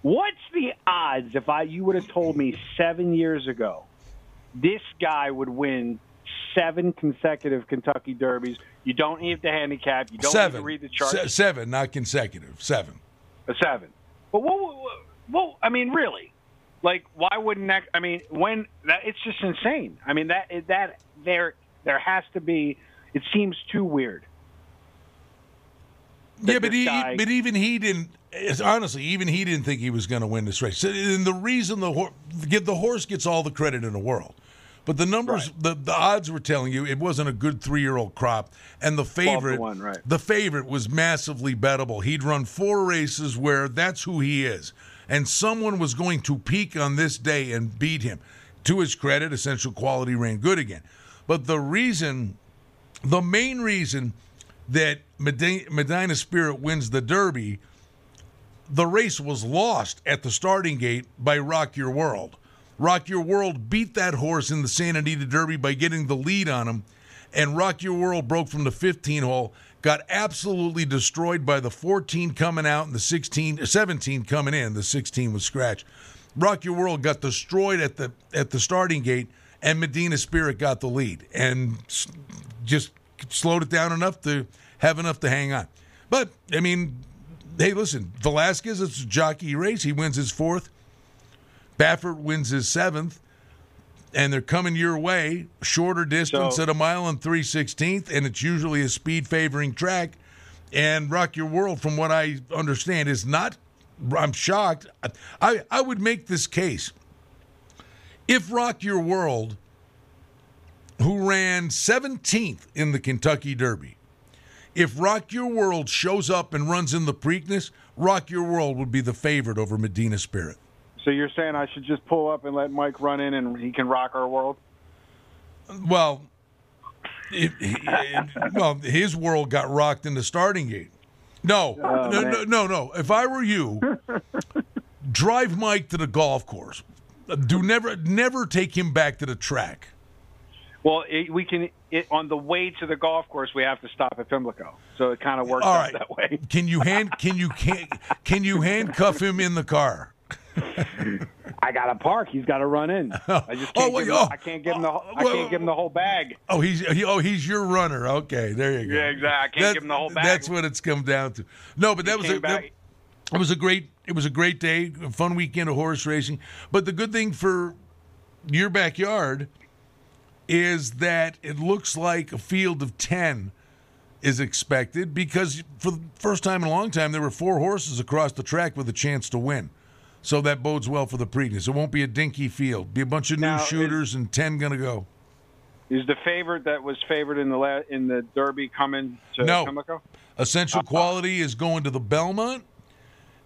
What's the odds if I you would have told me seven years ago this guy would win seven consecutive Kentucky Derbies? You don't need the handicap. You don't need to read the chart. Se- seven, not consecutive. Seven. A seven. But what, what, what? I mean, really? Like, why wouldn't that? I mean, when that? It's just insane. I mean, that that there there has to be. It seems too weird. Yeah, but he, guy- but even he didn't. Honestly, even he didn't think he was going to win this race. And the reason the horse, the horse gets all the credit in the world, but the numbers, the, the odds were telling you it wasn't a good three year old crop, and the favorite, one, right. the favorite was massively bettable. He'd run four races where that's who he is, and someone was going to peak on this day and beat him. To his credit, Essential Quality ran good again, but the reason the main reason that Medina, Spirit wins the Derby, the race was lost at the starting gate by Rock Your World. Rock Your World beat that horse in the Santa Anita Derby by getting the lead on him, and Rock Your World broke from the 15 hole, got absolutely destroyed by the 14 coming out and the 16, 17 coming in. The 16 was scratched. Rock Your World got destroyed at the at the starting gate, and Medina Spirit got the lead and just slowed it down enough to have enough to hang on. But I mean, hey, listen, Velazquez, it's a jockey race. He wins his fourth. Baffert wins his seventh, and they're coming your way. Shorter distance So- at a mile and three sixteenth, and it's usually a speed favoring track. And Rock Your World, from what I understand, is not. I'm shocked. I I would make this case. If Rock Your World, who ran 17th in the Kentucky Derby, if Rock Your World shows up and runs in the Preakness, Rock Your World would be the favorite over Medina Spirit. So you're saying I should just pull up and let Mike run in and he can rock our world? Well, it, it- well, his world got rocked in the starting gate. No, Oh, no, no, no, no. If I were you, drive Mike to the golf course. Do never, never take him back to the track. Well, it, we can it, on the way to the golf course. We have to stop at Pimlico, so it kind of works All out that way. Can you hand? Can you can? Can you handcuff him in the car? I got to park. He's got to run in. Oh, I just Oh, can't. wait, give him, oh, I can't give him the. I can't give him the whole bag. Oh, he's he, oh he's your runner. Okay, there you go. Yeah, exactly. I can't That- give him the whole bag. That's what it's come down to. No, but that was a, that, it was a great it was a great day, a fun weekend of horse racing. But the good thing for your backyard is that it looks like a field of ten is expected because for the first time in a long time there were four horses across the track with a chance to win. So that bodes well for the Preakness. It won't be a dinky field. Be a bunch of new Now, shooters and ten going to go. Is the favorite that was favored in the la- in the Derby coming to No. Pimlico? Essential quality is going to the Belmont.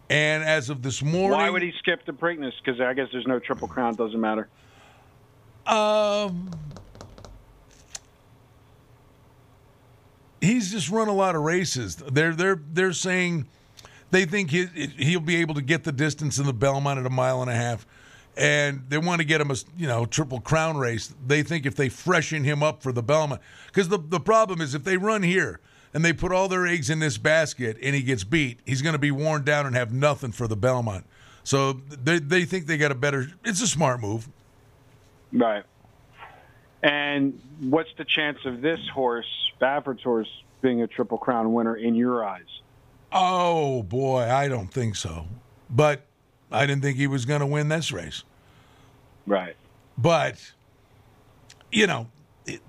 And as of this morning, Why would he skip the Preakness? Because I guess there's no Triple Crown. Doesn't matter. Um, he's just run a lot of races. They're they're they're saying they think he, he'll be able to get the distance in the Belmont at a mile and a half, and they want to get him a you know triple crown race. They think if they freshen him up for the Belmont, because the the problem is if they run here and they put all their eggs in this basket and he gets beat, he's going to be worn down and have nothing for the Belmont. So they they think they got a better. It's a smart move. Right. And what's the chance of this horse, Baffert's horse, being a Triple Crown winner in your eyes? Oh boy, I don't think so. But I didn't think he was going to win this race. Right. But you know, it,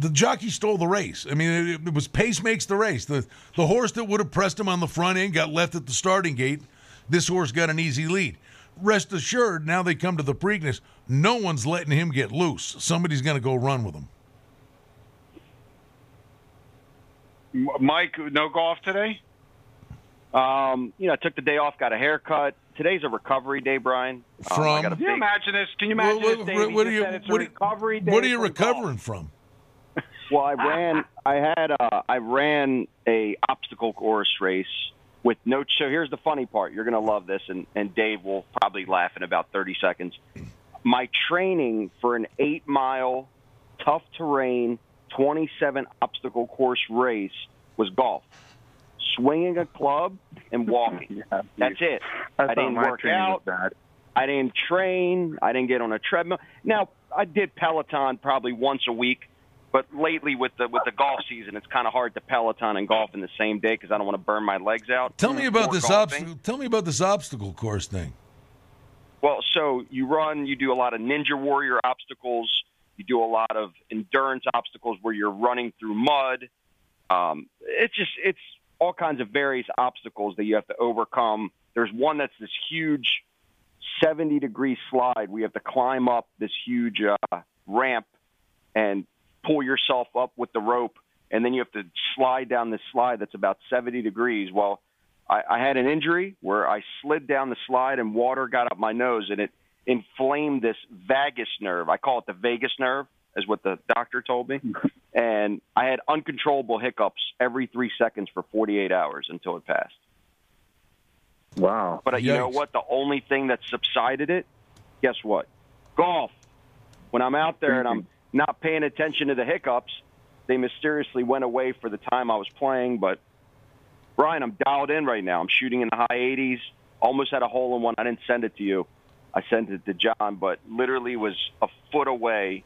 the jockey stole the race. I mean, it, it was pace makes the race. The the horse that would have pressed him on the front end got left at the starting gate. This horse got an easy lead. Rest assured, now they come to the Preakness. No one's letting him get loose. Somebody's going to go run with him. Mike, no golf today? Um, you know, I took the day off, got a haircut. Today's a recovery day, Brian. Um, From? got a Can you imagine this? Can you imagine What- this, Dave? what- what are you- it's what are- recovery day What are you from golf. recovering from? Well, I ran. I had. Uh, I ran a obstacle course race with no. So here's the funny part. You're going to love this, and and Dave will probably laugh in about 30 seconds. My training for an eight mile, tough terrain, 27 obstacle course race was golf, swinging a club and walking. That's it. I I didn't work out. I didn't train. I didn't get on a treadmill. Now I did Peloton probably once a week, but lately with the with the golf season, it's kind of hard to Peloton and golf in the same day because I don't want to burn my legs out. Tell me about this obstacle. Tell me about this obstacle course thing. Well, so you run, you do a lot of Ninja Warrior obstacles. You do a lot of endurance obstacles where you're running through mud. Um, it's just it's all kinds of various obstacles that you have to overcome. There's one that's this huge 70 degree slide. We have to climb up this huge uh, ramp and pull yourself up with the rope, and then you have to slide down this slide that's about 70 degrees. Well, I, I had an injury where I slid down the slide and water got up my nose and it inflamed this vagus nerve. I call it the vagus nerve, is what the doctor told me. And I had uncontrollable hiccups every three seconds for 48 hours until it passed. Wow. But uh, you know what? The only thing that subsided it, guess what? Golf. When I'm out there and I'm not paying attention to the hiccups, they mysteriously went away for the time I was playing. But Brian, I'm dialed in right now. I'm shooting in the high 80s. Almost had a hole in one. I didn't send it to you. I sent it to John, but literally was a foot away,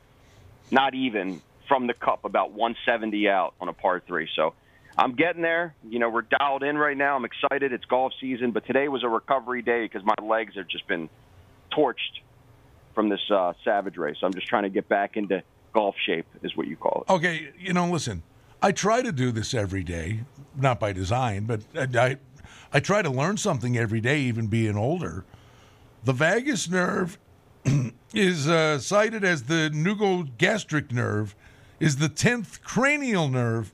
not even from the cup, about 170 out on a par three. So I'm getting there. You know, we're dialed in right now. I'm excited. It's golf season, but today was a recovery day because my legs have just been torched from this uh, Savage race. I'm just trying to get back into golf shape, is what you call it. Okay, you know, listen. I try to do this every day, not by design, but I, I, I try to learn something every day, even being older. The vagus nerve is uh, cited as the pneumogastric nerve, is the tenth cranial nerve,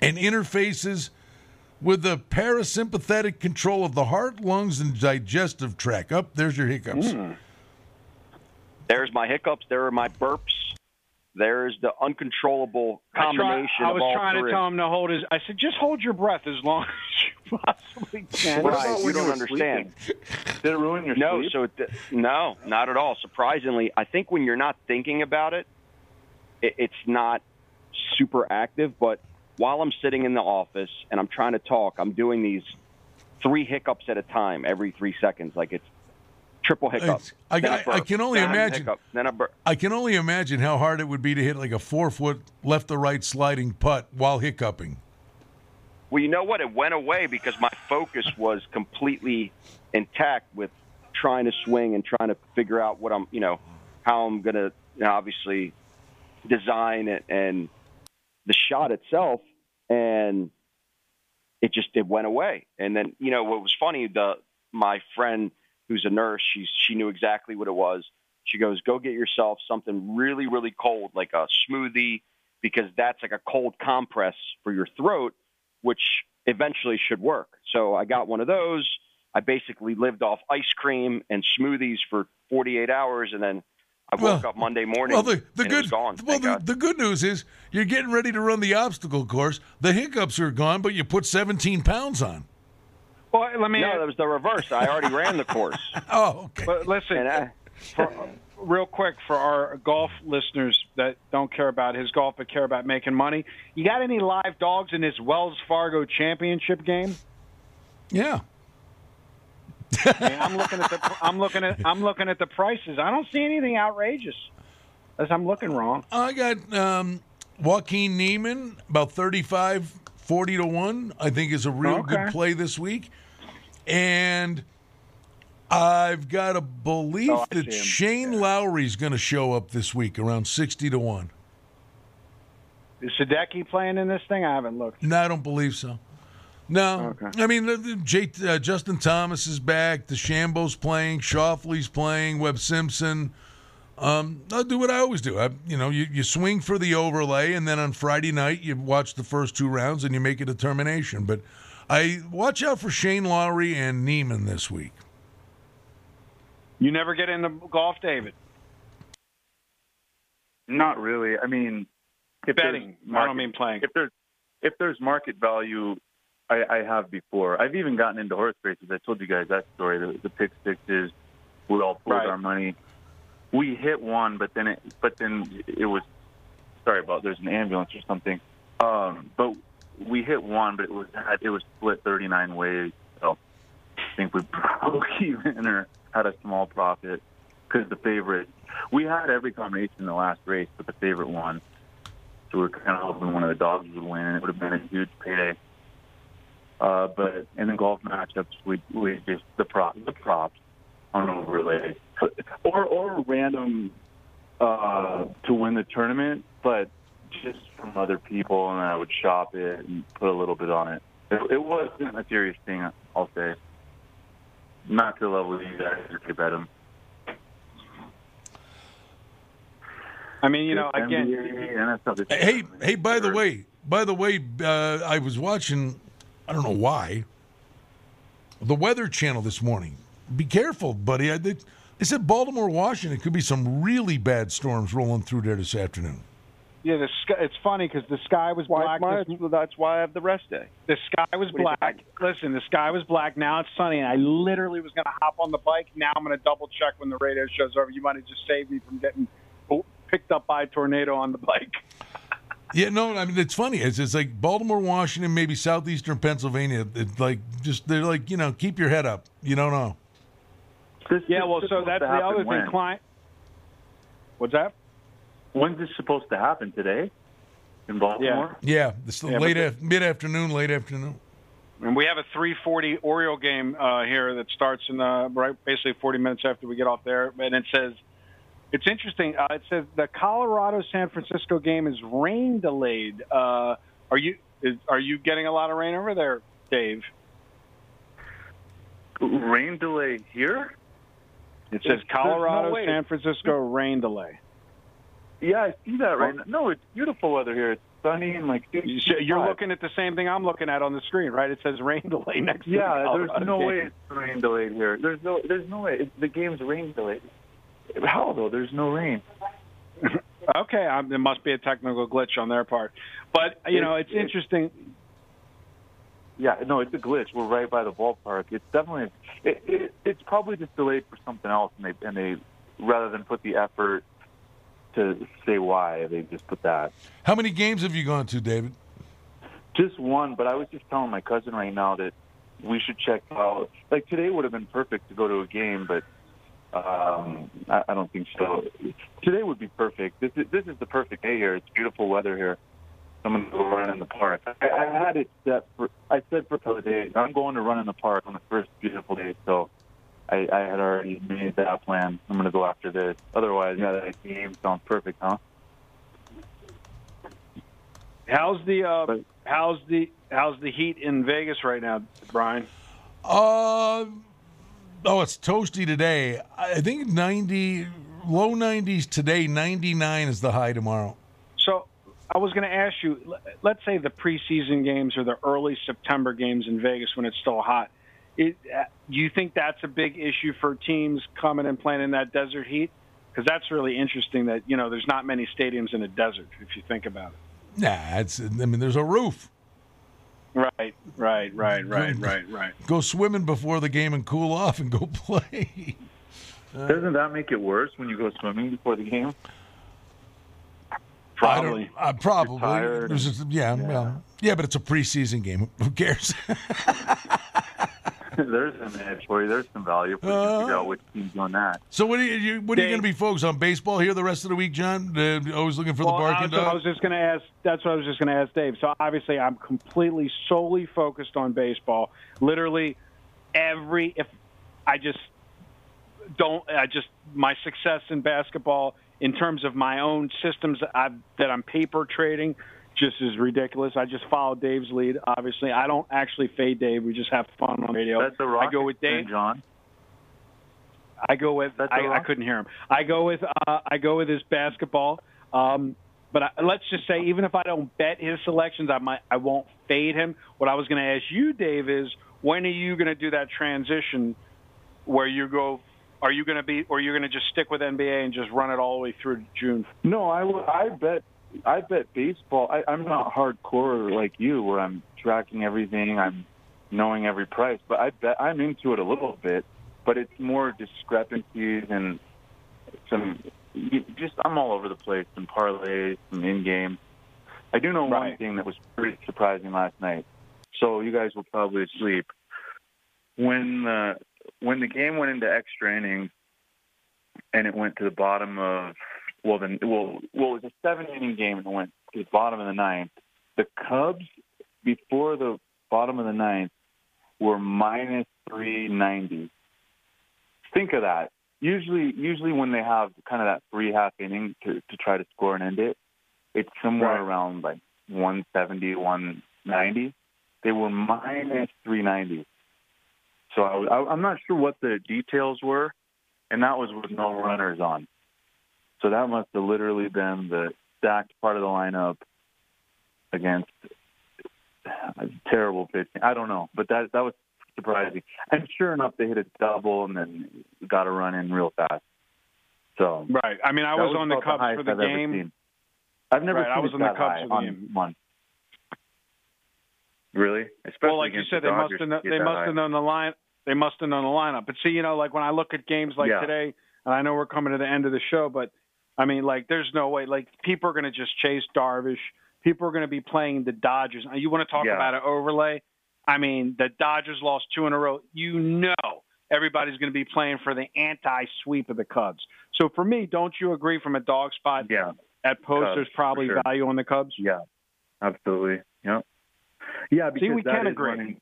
and interfaces with the parasympathetic control of the heart, lungs, and digestive tract. Up there's your hiccups. There's my hiccups. There are my burps. There's the uncontrollable I, try, combination I of was all trying three. to tell him to hold his. I said, just hold your breath as long as you possibly can. What about you don't understand. Did it ruin your no, sleep? so it, no, not at all. Surprisingly, I think when you're not thinking about it, it, it's not super active. But while I'm sitting in the office and I'm trying to talk, I'm doing these three hiccups at a time every three seconds, like it's triple hiccup. I- I- I can only then imagine- hiccup, then a burp. I can only imagine how hard it would be to hit like a four foot left to right sliding putt while hiccuping. Well, you know what? It went away because my focus was completely intact with trying to swing and trying to figure out what I'm, you know, how I'm going to you know, obviously design it and the shot itself. And it just it went away. And then, you know, what was funny, the my friend who's a nurse. She she knew exactly what it was. She goes, "Go get yourself something really really cold, like a smoothie, because that's like a cold compress for your throat, which eventually should work." So I got one of those. I basically lived off ice cream and smoothies for 48 hours, and then I woke Well- up Monday morning. Well, the, the good gone. well the, the good news is you're getting ready to run the obstacle course. The hiccups are gone, but you put 17 pounds on. Well, let me. no, that was the reverse. I already ran the course. Oh, okay. But listen, for, real quick for our golf listeners that don't care about his golf but care about making money, you got any live dogs in this Wells Fargo Championship game? Yeah. I mean, I'm looking at the I'm looking at I'm looking at the prices. I don't see anything outrageous. Unless I'm looking wrong. I got um, Joaquin Niemann about 35, 40 to 1, I think is a real Okay. good play this week. And I've got a belief Oh, that see him. Shane Lowry's going to show up this week around 60 to 1. Is Sadecki playing in this thing? I haven't looked. No, I don't believe so. No, I mean the, the J, uh, Justin Thomas is back. DeChambeau's playing. Schauffele's playing. Webb Simpson. Um, I'll do what I always do. I, you know, you, you swing for the overlay, and then on Friday night you watch the first two rounds and you make a determination. But I watch out for Shane Lowry and Niemann this week. You never get into golf, David. Not really. I mean, if Betting. there's I don't mean playing. If there's if there's market value, I, I have before. I've even gotten into horse races. I told you guys that story. The, the pick sixes. We all pulled Right. our money. We hit one, but then it but then it was sorry about there's an ambulance or something. Um, but we hit one, but it was it was split 39 ways. So I think we broke even or had a small profit because the favorite. We had every combination in the last race, but the favorite won. So we are kind of hoping one of the dogs would win, and it would have been a huge payday. Uh, but in the golf matchups, we we just the prop the props on overlay or or random uh, to win the tournament, but just from other people, and I would shop it and put a little bit on it. It, it wasn't a serious thing, I'll say. Not to the level that you guys could bet them. I mean, you know, again, NBA, NFL, Hey, hey! By the way, by the way, uh, I was watching. I don't know why. The Weather Channel this morning. Be careful, buddy. I, they, they said Baltimore, Washington could be some really bad storms rolling through there this afternoon. Yeah, the sky, it's funny because the sky was black. Why, this- that's why I have the rest day. The sky was What black. Listen, the sky was black. Now it's sunny, and I literally was going to hop on the bike. Now I'm going to double check when the radio show's over. You might have just saved me from getting picked up by a tornado on the bike. Yeah, no, I mean it's funny. It's, it's like Baltimore, Washington, maybe southeastern Pennsylvania. It's like just they're like you know keep your head up. You don't know. yeah, well, this so that's the happen other thing. Client, what's that? When's this supposed to happen today in Baltimore? Yeah, this Yeah, late but af- mid afternoon, late afternoon. And we have a 3:40 Oriole game uh, here that starts in the right, basically 40 minutes after we get off there, and it says. It's interesting. Uh, it says the Colorado San Francisco game is rain delayed. Uh, are you is, are you getting a lot of rain over there, Dave? Rain delay here? It says There's- there's no Colorado. San Francisco rain delay. Yeah, I see that right now. No, it's beautiful weather here. It's sunny and like. You're looking at the same thing I'm looking at on the screen, right? It says rain delay next to the Yeah, there's no game. way it's rain delayed here. There's no, there's no way. It's, the game's rain delayed. How though? There's no rain. Okay, um, there must be a technical glitch on their part, but you know it's It- it- interesting. Yeah, no, it's a glitch. We're right by the ballpark. It's definitely. It, it, it's probably just delayed for something else, and they and they rather than put the effort to say why, they just put that. How many games have you gone to, David? Just one, but I was just telling my cousin right now that we should check out. Like today would have been perfect to go to a game, but um, I, I don't think so. Today would be perfect. This is this is the perfect day here. It's beautiful weather here. I'm gonna go run in the park. I, I had it set for. I said for a couple of days. I'm going to run in the park on the first beautiful day. So I, I had already made that plan. I'm gonna go after this. Otherwise, yeah, that game sounds perfect, huh? How's the uh, how's the how's the heat in Vegas right now, Brian? Uh, Oh, it's toasty today. I think 90, low 90s today, 99 is the high tomorrow. So I was going to ask you, let's say the preseason games or the early September games in Vegas when it's still hot. It, uh, do you think that's a big issue for teams coming and playing in that desert heat? Because that's really interesting. That you know, there's not many stadiums in a desert if you think about it. Nah, it's, I mean, there's a roof. Right, right, right, right, right, right. Go swimming before the game and cool off and go play. Doesn't that make it worse when you go swimming before the game? Probably. Uh, probably. tired just- yeah, yeah. well, yeah, but it's a preseason game. Who cares? There's an edge for you. There's some value for you to figure out which team's on that. so what are you, you what are you going to be focused on? Baseball here the rest of the week, John? Uh, always looking for Well, the barking I, was- I was just going to ask. That's what I was just going to ask Dave. So obviously, I'm completely solely focused on baseball. Literally, every if I just don't, I just my success in basketball in terms of my own systems that, I've, that I'm paper trading just is ridiculous. I just follow Dave's lead. Obviously, I don't actually fade Dave. We just have fun on radio. That's the I go with thing, Dave. John. I go with That's I, I couldn't hear him. I go with uh, I go with his basketball. Um, but I, let's just say, even if I don't bet his selections, I might I won't fade him. What I was going to ask you, Dave, is when are you going to do that transition where you go? Are you going to be, or you're going to just stick with NBA and just run it all the way through June? No, I, I bet I bet baseball. I, I'm not hardcore like you, where I'm tracking everything. I'm knowing every price, but I bet I'm into it a little bit. But it's more discrepancies and some. Just I'm all over the place. Some parlays, some in game. I do know one thing that was pretty surprising last night. So you guys will probably sleep when the when the game went into extra innings and it went to the bottom of well then well well it was a seven inning game and it went to the bottom of the ninth. The Cubs before the bottom of the ninth were minus three ninety. Think of that. Usually usually when they have kind of that free half inning to, to try to score and end it, it's somewhere Right. around like 170, 190. They were minus 390. So I, I, I'm not sure what the details were, and that was with no runners on. So that must have literally been the stacked part of the lineup against uh, terrible pitching. I don't know, but that that was surprising. And sure enough, they hit a double and then got a run in real fast. So Right. I mean, I that was, on the about Cubs highest for the I've ever game. seen. I've never Right, I seen was on the that Cubs for the on game. one. Really? Especially well, like you said, the they must have known, they must have known the line. They must have known the lineup. But see, you know, like when I look at games like Yeah. today, and I know we're coming to the end of the show, but I mean, like, there's no way. Like, people are going to just chase Darvish. People are going to be playing the Dodgers. You want to talk Yeah. about an overlay? I mean, the Dodgers lost two in a row. You know, everybody's going to be playing for the anti-sweep of the Cubs. So for me, don't you agree? From a dog spot, Yeah. at post, Cubs, there's probably sure. value on the Cubs. Yeah, absolutely. Yeah. Yeah, because we that can agree.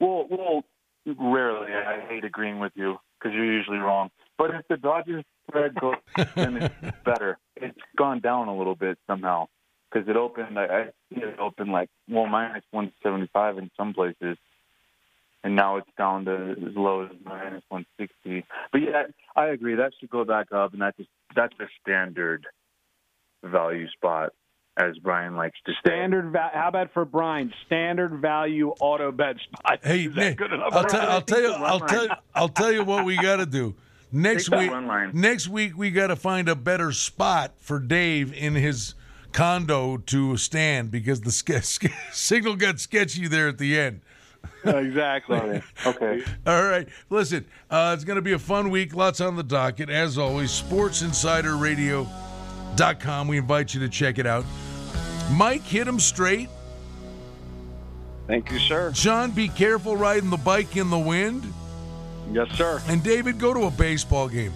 Well, well, rarely. I hate agreeing with you because you're usually wrong. But if the Dodgers spread goes, then it's better. It's gone down a little bit somehow because it opened. I, I see it opened like well minus one seventy five in some places, and now it's down to as low as minus one sixty. But yeah, I agree. That should go back up, and that's a, that's a standard value spot, as Brian likes to say. Standard. Va- how about for Brian? Standard value auto bet spot. Hey, Is Nick, good enough? I'll, for tell, you? I'll tell you, I'll tell, I'll tell you what we got to do. Next week, next week we got to find a better spot for Dave in his condo to stand because the ske- ske- signal got sketchy there at the end. exactly. Okay. All right. Listen, uh, it's going to be a fun week. Lots on the docket. As always, sportsinsiderradio.com. We invite you to check it out. Mike, hit him straight. Thank you, sir. John, be careful riding the bike in the wind. Yes, sir. And David, go to a baseball game.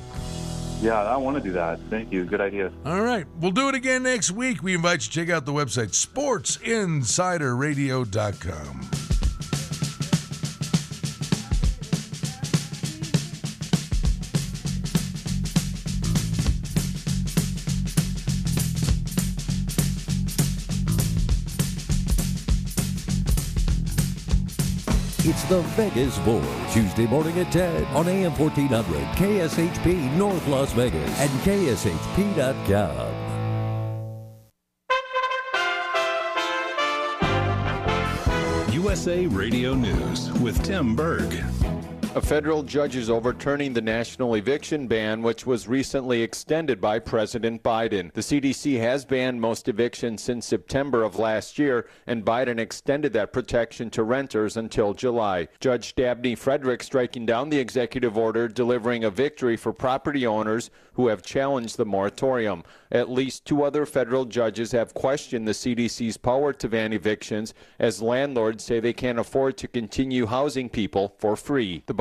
Yeah, I want to do that. Thank you. Good idea. All right. We'll do it again next week. We invite you to check out the website, sportsinsiderradio.com. It's the Vegas Boys, Tuesday morning at 10 on AM 1400, KSHP North Las Vegas, and KSHP.com. USA Radio News with Tim Berg. A federal judge is overturning the national eviction ban, which was recently extended by President Biden. The CDC has banned most evictions since September of last year, and Biden extended that protection to renters until July. Judge Dabney Friedrich striking down the executive order, delivering a victory for property owners who have challenged the moratorium. At least two other federal judges have questioned the CDC's power to ban evictions, as landlords say they can't afford to continue housing people for free. The